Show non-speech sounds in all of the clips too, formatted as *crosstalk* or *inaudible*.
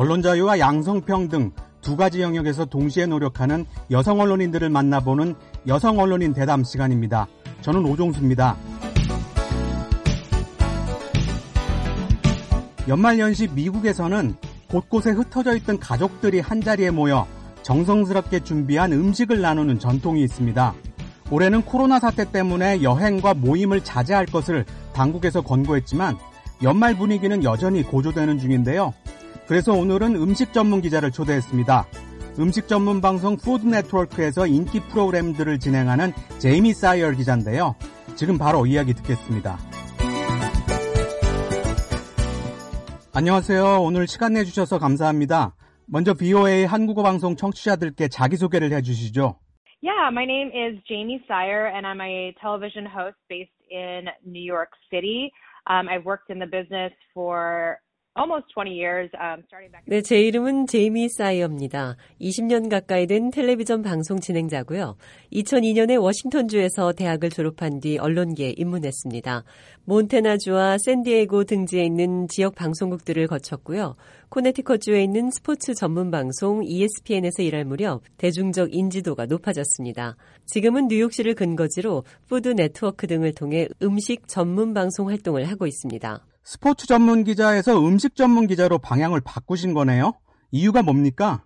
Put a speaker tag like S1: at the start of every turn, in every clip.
S1: 언론 자유와 양성평등 두 가지 영역에서 동시에 노력하는 여성 언론인들을 만나보는 여성 언론인 대담 시간입니다. 저는 오종수입니다. 연말연시 미국에서는 곳곳에 흩어져 있던 가족들이 한자리에 모여 정성스럽게 준비한 음식을 나누는 전통이 있습니다. 올해는 코로나 사태 때문에 여행과 모임을 자제할 것을 당국에서 권고했지만 연말 분위기는 여전히 고조되는 중인데요. 그래서 오늘은 음식 전문 기자를 초대했습니다. 음식 전문 방송 Food Network에서 인기 프로그램들을 진행하는 제이미 사이어 기자인데요. 지금 바로 이야기 듣겠습니다. 안녕하세요. 오늘 시간 내주셔서 감사합니다. 먼저 VOA 한국어 방송 청취자들께 자기소개를 해주시죠.
S2: Yeah, my name is Jaymee Sire, and I'm a television host based in New York City. Um, I've worked in the business for almost 20 years, um.
S3: 네, 제 이름은 제이미 사이어입니다. 20년 가까이 된 텔레비전 방송 진행자고요. 2002년에 워싱턴주에서 대학을 졸업한 뒤 언론계에 입문했습니다. 몬테나주와 샌디에고 등지에 있는 지역 방송국들을 거쳤고요. 코네티컷주에 있는 스포츠 전문 방송 ESPN에서 일할 무렵 대중적 인지도가 높아졌습니다. 지금은 뉴욕시를 근거지로 Food Network 등을 통해 음식 전문 방송 활동을 하고 있습니다.
S1: 스포츠 전문 기자에서 음식 전문 기자로 방향을 바꾸신 거네요. 이유가 뭡니까?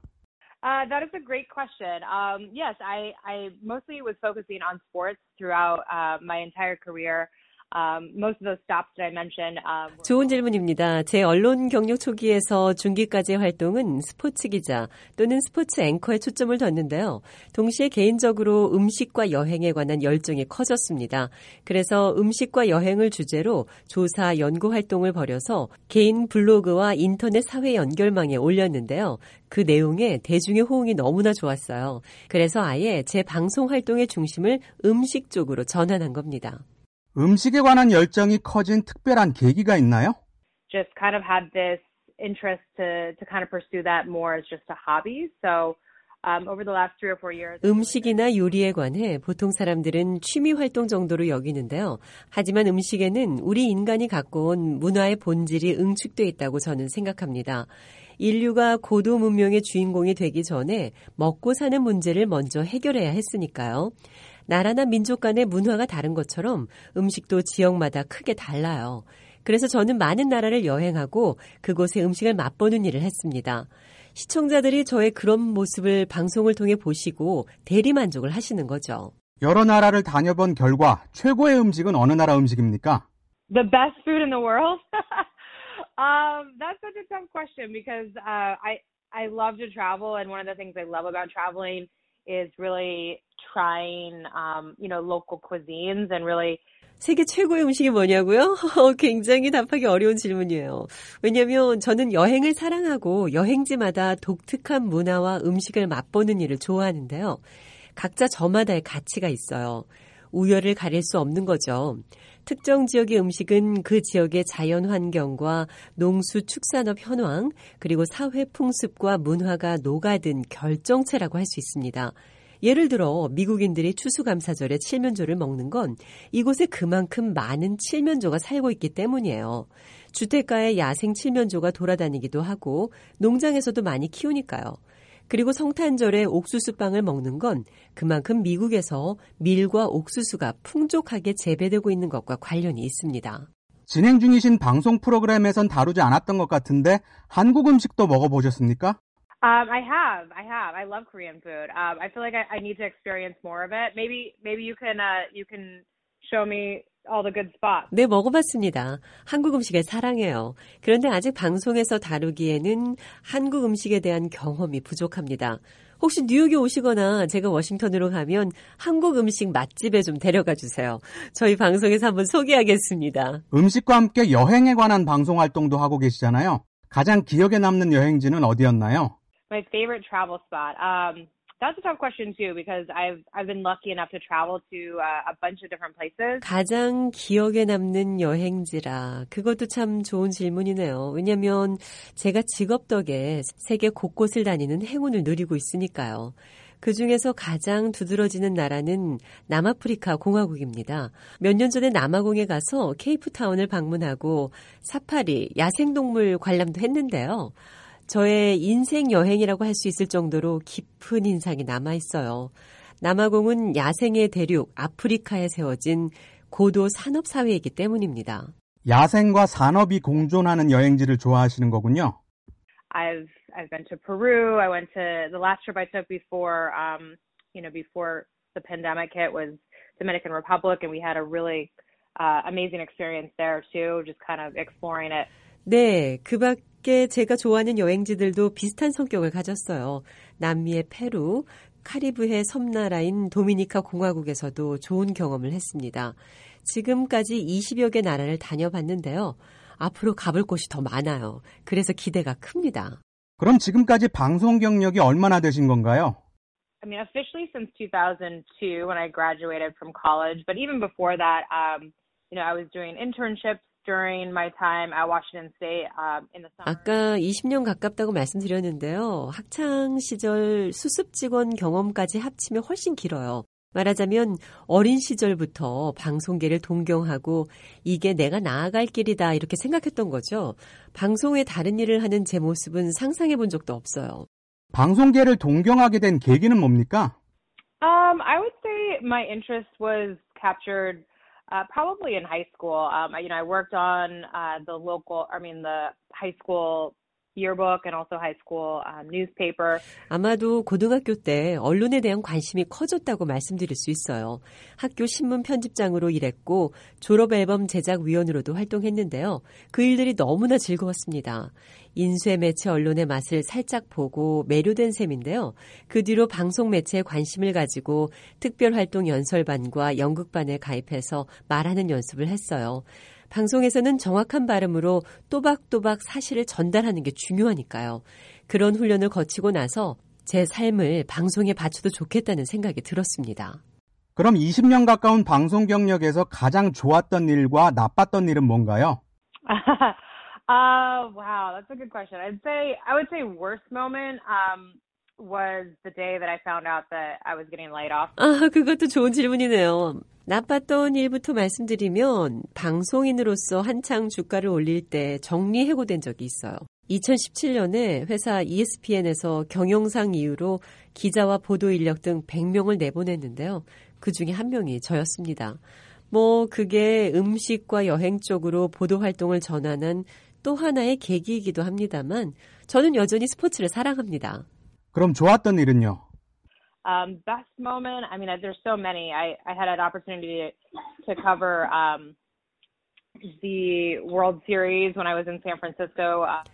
S2: Uh, that is a great question. Um, yes, I, I mostly was focusing on sports throughout uh, my entire career. Um. Um,
S3: 좋은 질문입니다. 제 언론 경력 초기에서 중기까지의 활동은 스포츠 기자 또는 스포츠 앵커에 초점을 뒀는데요. 동시에 개인적으로 음식과 여행에 관한 열정이 커졌습니다. 그래서 음식과 여행을 주제로 조사, 연구 활동을 벌여서 개인 블로그와 인터넷 사회 연결망에 올렸는데요. 그 내용에 대중의 호응이 너무나 좋았어요. 그래서 아예 제 방송 활동의 중심을 음식 쪽으로 전환한 겁니다.
S1: 음식에 관한 열정이 커진 특별한 계기가 있나요?
S2: just kind of had this interest to, to kind of pursue that more as just a hobby. So um, over the last three or four years.
S3: 음식이나 요리에 관해 보통 사람들은 취미 활동 정도로 여기는데요. 하지만 음식에는 우리 인간이 갖고 온 문화의 본질이 응축돼 있다고 저는 생각합니다. 인류가 고도 문명의 주인공이 되기 전에 먹고 사는 문제를 먼저 해결해야 했으니까요. 나라나 민족 간의 문화가 다른 것처럼 음식도 지역마다 크게 달라요. 그래서 저는 많은 나라를 여행하고 그곳의 음식을 맛보는 일을 했습니다. 시청자들이 저의 그런 모습을 방송을 통해 보시고 대리 만족을 하시는 거죠.
S1: 여러 나라를 다녀본 결과 최고의 음식은 어느 나라 음식입니까?
S2: The best food in the world? *laughs* um, that's such a tough question because uh, I I love to travel, and one of the things I love about traveling is really trying, um, you know, local cuisines and really
S3: 세계 최고의 음식이 뭐냐고요? *laughs* 굉장히 답하기 어려운 질문이에요. 왜냐하면 저는 여행을 사랑하고 여행지마다 독특한 문화와 음식을 맛보는 일을 좋아하는데요. 각자 저마다의 가치가 있어요. 우열을 가릴 수 없는 거죠. 특정 지역의 음식은 그 지역의 자연 환경과 농수 축산업 현황, 그리고 사회 풍습과 문화가 녹아든 결정체라고 할 수 있습니다. 예를 들어 미국인들이 추수감사절에 칠면조를 먹는 건 이곳에 그만큼 많은 칠면조가 살고 있기 때문이에요. 주택가에 야생 칠면조가 돌아다니기도 하고 농장에서도 많이 키우니까요. 그리고 성탄절에 옥수수빵을 먹는 건 그만큼 미국에서 밀과 옥수수가 풍족하게 재배되고 있는 것과 관련이 있습니다.
S1: 진행 중이신 방송 프로그램에선 다루지 않았던 것 같은데 한국 음식도 먹어보셨습니까?
S2: Um, I have, I have. I love Korean food. Um, I feel like I, I need to experience more of it. Maybe, maybe you can, uh, you can show me all the good spots.
S3: 네, 먹어봤습니다. 한국 음식을 사랑해요. 그런데 아직 방송에서 다루기에는 한국 음식에 대한 경험이 부족합니다. 혹시 뉴욕에 오시거나 제가 워싱턴으로 가면 한국 음식 맛집에 좀 데려가 주세요. 저희 방송에서 한번 소개하겠습니다.
S1: 음식과 함께 여행에 관한 방송 활동도 하고 계시잖아요. 가장 기억에 남는 여행지는 어디였나요?
S2: My favorite travel spot. Um, that's a tough question too because I've I've been lucky enough to travel to uh, a bunch of different places.
S3: 가장 기억에 남는 여행지라 그것도 참 좋은 질문이네요. 왜냐하면 제가 직업 덕에 세계 곳곳을 다니는 행운을 누리고 있으니까요. 그 중에서 가장 두드러지는 나라는 남아프리카 공화국입니다. 몇 년 전에 남아공에 가서 케이프타운을 방문하고 사파리, 야생동물 관람도 했는데요. 저의 인생 여행이라고 할 수 있을 정도로 깊은 인상이 남아 있어요. 남아공은 야생의 대륙 아프리카에 세워진 고도 산업 사회이기 때문입니다.
S1: 야생과 산업이 공존하는 여행지를 좋아하시는 거군요.
S2: I've I've been to Peru. I went to the last trip I took before um, you know, before the pandemic hit was Dominican Republic and we had a really uh, amazing experience there too, just kind of exploring it.
S3: 네, 그 밖에 제가 좋아하는 여행지들도 비슷한 성격을 가졌어요. 남미의 페루, 카리브해 섬나라인 도미니카 공화국에서도 좋은 경험을 했습니다. 지금까지 20여 개 나라를 다녀봤는데요. 앞으로 가볼 곳이 더 많아요. 그래서 기대가 큽니다.
S1: 그럼 지금까지 방송 경력이 얼마나 되신 건가요?
S2: I mean, officially since 2002 when I graduated from college, but even before that, um, you know, I was doing internships during my time at Washington State um, in the summer.
S3: 아까 20년 가깝다고 말씀드렸는데요. 학창 시절 수습 직원 경험까지 합치면 훨씬 길어요. 말하자면 어린 시절부터 방송계를 동경하고 이게 내가 나아갈 길이다 이렇게 생각했던 거죠. 방송에 다른 일을 하는 제 모습은 상상해 본 적도 없어요.
S1: 방송계를 동경하게 된 계기는 뭡니까?
S2: Um, I would say my interest was captured uh, probably in high school. Um, you know, I worked on uh, the local, I mean, the high school yearbook and also high school um, newspaper.
S3: 아마도 고등학교 때 언론에 대한 관심이 커졌다고 말씀드릴 수 있어요. 학교 신문 편집장으로 일했고 졸업 앨범 제작 위원으로도 활동했는데요. 그 일들이 너무나 즐거웠습니다. 인쇄 매체 언론의 맛을 살짝 보고 매료된 셈인데요. 그 뒤로 방송 매체에 관심을 가지고 특별 활동 연설반과 연극반에 가입해서 말하는 연습을 했어요. 방송에서는 정확한 발음으로 또박또박 사실을 전달하는 게 중요하니까요. 그런 훈련을 거치고 나서 제 삶을 방송에 바쳐도 좋겠다는 생각이 들었습니다.
S1: 그럼 20년 가까운 방송 경력에서 가장 좋았던 일과 나빴던 일은 뭔가요?
S2: uh, *laughs* wow, that's a good question. I'd say I would say worst moment um, was the day that I found out that I was getting laid off.
S3: 아, 그것도 좋은 질문이네요. 나빴던 일부터 말씀드리면 방송인으로서 한창 주가를 올릴 때 정리 해고된 적이 있어요. 2017년에 회사 ESPN에서 경영상 이유로 기자와 보도 인력 등 100명을 내보냈는데요. 그 중에 한 명이 저였습니다. 뭐 그게 음식과 여행 쪽으로 보도 활동을 전환한 또 하나의 계기이기도 합니다만 저는 여전히 스포츠를 사랑합니다.
S1: 그럼 좋았던 일은요?
S2: Um, best moment. I mean, there's so many. I, I had an opportunity to, to cover um, the World Series when I was in San Francisco. Uh,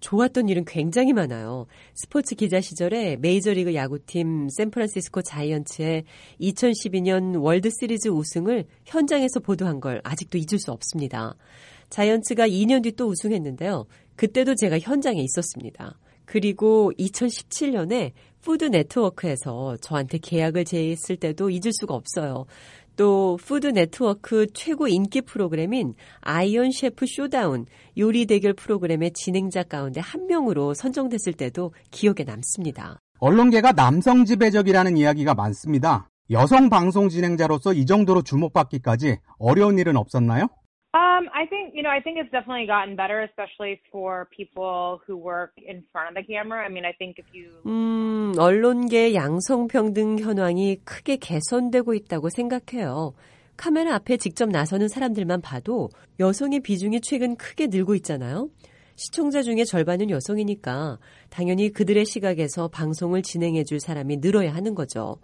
S3: 좋았던 일은 굉장히 많아요. 스포츠 기자 시절에 메이저리그 야구팀 샌프란시스코 자이언츠의 2012년 월드 시리즈 우승을 현장에서 보도한 걸 아직도 잊을 수 없습니다. 자이언츠가 2년 뒤 또 우승했는데요. 그때도 제가 현장에 있었습니다. 그리고 2017년에 Food Network에서 저한테 계약을 제의했을 때도 잊을 수가 없어요. 또 Food Network 최고 인기 프로그램인 Iron Chef Showdown 요리 대결 프로그램의 진행자 가운데 한 명으로 선정됐을 때도 기억에 남습니다.
S1: 언론계가 남성 지배적이라는 이야기가 많습니다. 여성 방송 진행자로서 이 정도로 주목받기까지 어려운 일은 없었나요?
S2: Um, I think you know, I think it's definitely gotten better, especially for people who work in front of the camera. I mean, I think if you
S3: 음, 언론계 양성 평등 현황이 크게 개선되고 있다고 생각해요. 카메라 앞에 직접 나서는 사람들만 봐도 여성의 비중이 최근 크게 늘고 있잖아요. 시청자 중에 절반은 여성이니까 당연히 그들의 시각에서 방송을 진행해 줄 사람이 늘어야 하는 거죠.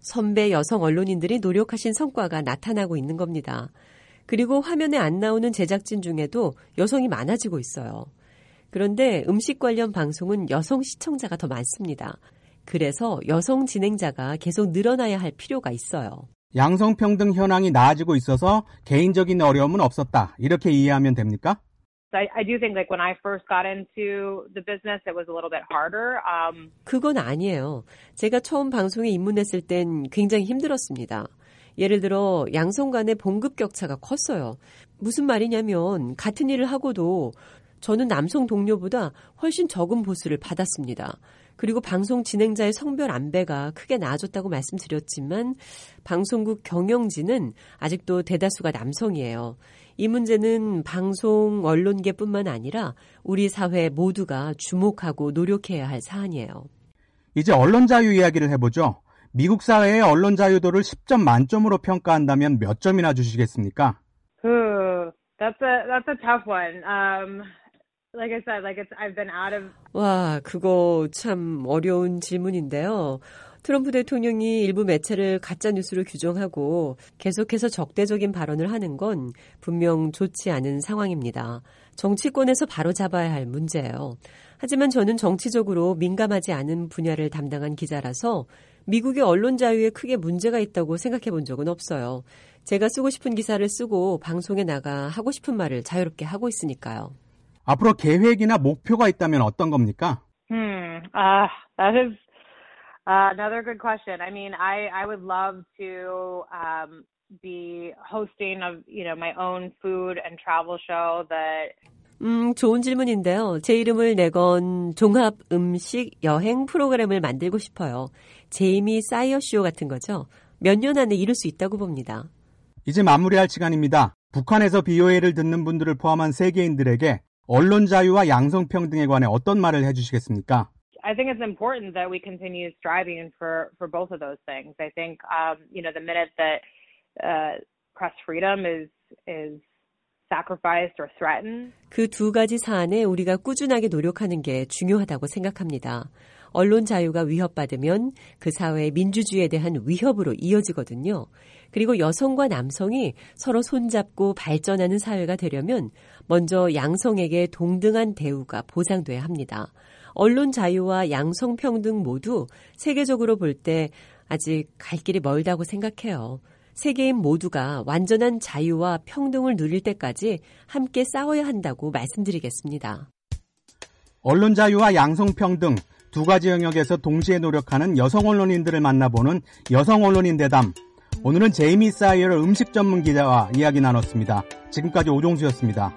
S3: 선배 여성 언론인들이 노력하신 성과가 나타나고 있는 겁니다. 그리고 화면에 안 나오는 제작진 중에도 여성이 많아지고 있어요. 그런데 음식 관련 방송은 여성 시청자가 더 많습니다. 그래서 여성 진행자가 계속 늘어나야 할 필요가 있어요.
S1: 양성평등 현황이 나아지고 있어서 개인적인 어려움은 없었다. 이렇게 이해하면 됩니까?
S2: I, I do think like when I first got into the business, it was a little bit harder. Um,
S3: 그건 아니에요. 제가 처음 방송에 입문했을 땐 굉장히 힘들었습니다. 예를 들어 양성 간의 봉급 격차가 컸어요. 무슨 말이냐면 같은 일을 하고도 저는 남성 동료보다 훨씬 적은 보수를 받았습니다. 그리고 방송 진행자의 성별 안배가 크게 나아졌다고 말씀드렸지만 방송국 경영진은 아직도 대다수가 남성이에요. 이 문제는 방송 언론계뿐만 아니라 우리 사회 모두가 주목하고 노력해야 할 사안이에요.
S1: 이제 언론 자유 이야기를 해보죠. 미국 사회의 언론 자유도를 10점 만점으로 평가한다면 몇 점이나 주시겠습니까?
S2: Ooh, that's a that's a tough one. Um, like I said, like it's I've been out of
S3: 와, 그거 참 어려운 질문인데요. 트럼프 대통령이 일부 매체를 가짜 뉴스로 규정하고 계속해서 적대적인 발언을 하는 건 분명 좋지 않은 상황입니다. 정치권에서 바로 잡아야 할 문제예요. 하지만 저는 정치적으로 민감하지 않은 분야를 담당한 기자라서 미국의 언론 자유에 크게 문제가 있다고 생각해 본 적은 없어요. 제가 쓰고 싶은 기사를 쓰고 방송에 나가 하고 싶은 말을 자유롭게 하고 있으니까요.
S1: 앞으로 계획이나 목표가 있다면 어떤 겁니까?
S2: Hmm. Uh, that is uh, another good question. I mean, I I would love to um, be hosting of you know my own food and travel show that
S3: 음, 좋은 질문인데요. 제 이름을 내건 종합 음식 여행 프로그램을 만들고 싶어요. 제이미 사이어 쇼 같은 거죠. 몇 년 안에 이룰 수 있다고 봅니다.
S1: 이제 마무리할 시간입니다. 북한에서 BOA를 듣는 분들을 포함한 세계인들에게 언론 자유와 양성평등에 관해 어떤 말을 해주시겠습니까?
S2: I think it's important that we continue striving for for both of those things. I think um, you know the minute that uh, press freedom is is sacrificed or threatened,
S3: 그 두 가지 사안에 우리가 꾸준하게 노력하는 게 중요하다고 생각합니다. 언론 자유가 위협받으면 그 사회의 민주주의에 대한 위협으로 이어지거든요. 그리고 여성과 남성이 서로 손잡고 발전하는 사회가 되려면 먼저 양성에게 동등한 대우가 보장돼야 합니다. 언론 자유와 양성 평등 모두 세계적으로 볼 때 아직 갈 길이 멀다고 생각해요. 세계인 모두가 완전한 자유와 평등을 누릴 때까지 함께 싸워야 한다고 말씀드리겠습니다.
S1: 언론 자유와 양성평등 두 가지 영역에서 동시에 노력하는 여성 언론인들을 만나보는 여성 언론인 대담. 오늘은 제이미 사이어 음식 전문 기자와 이야기 나눴습니다. 지금까지 오종수였습니다.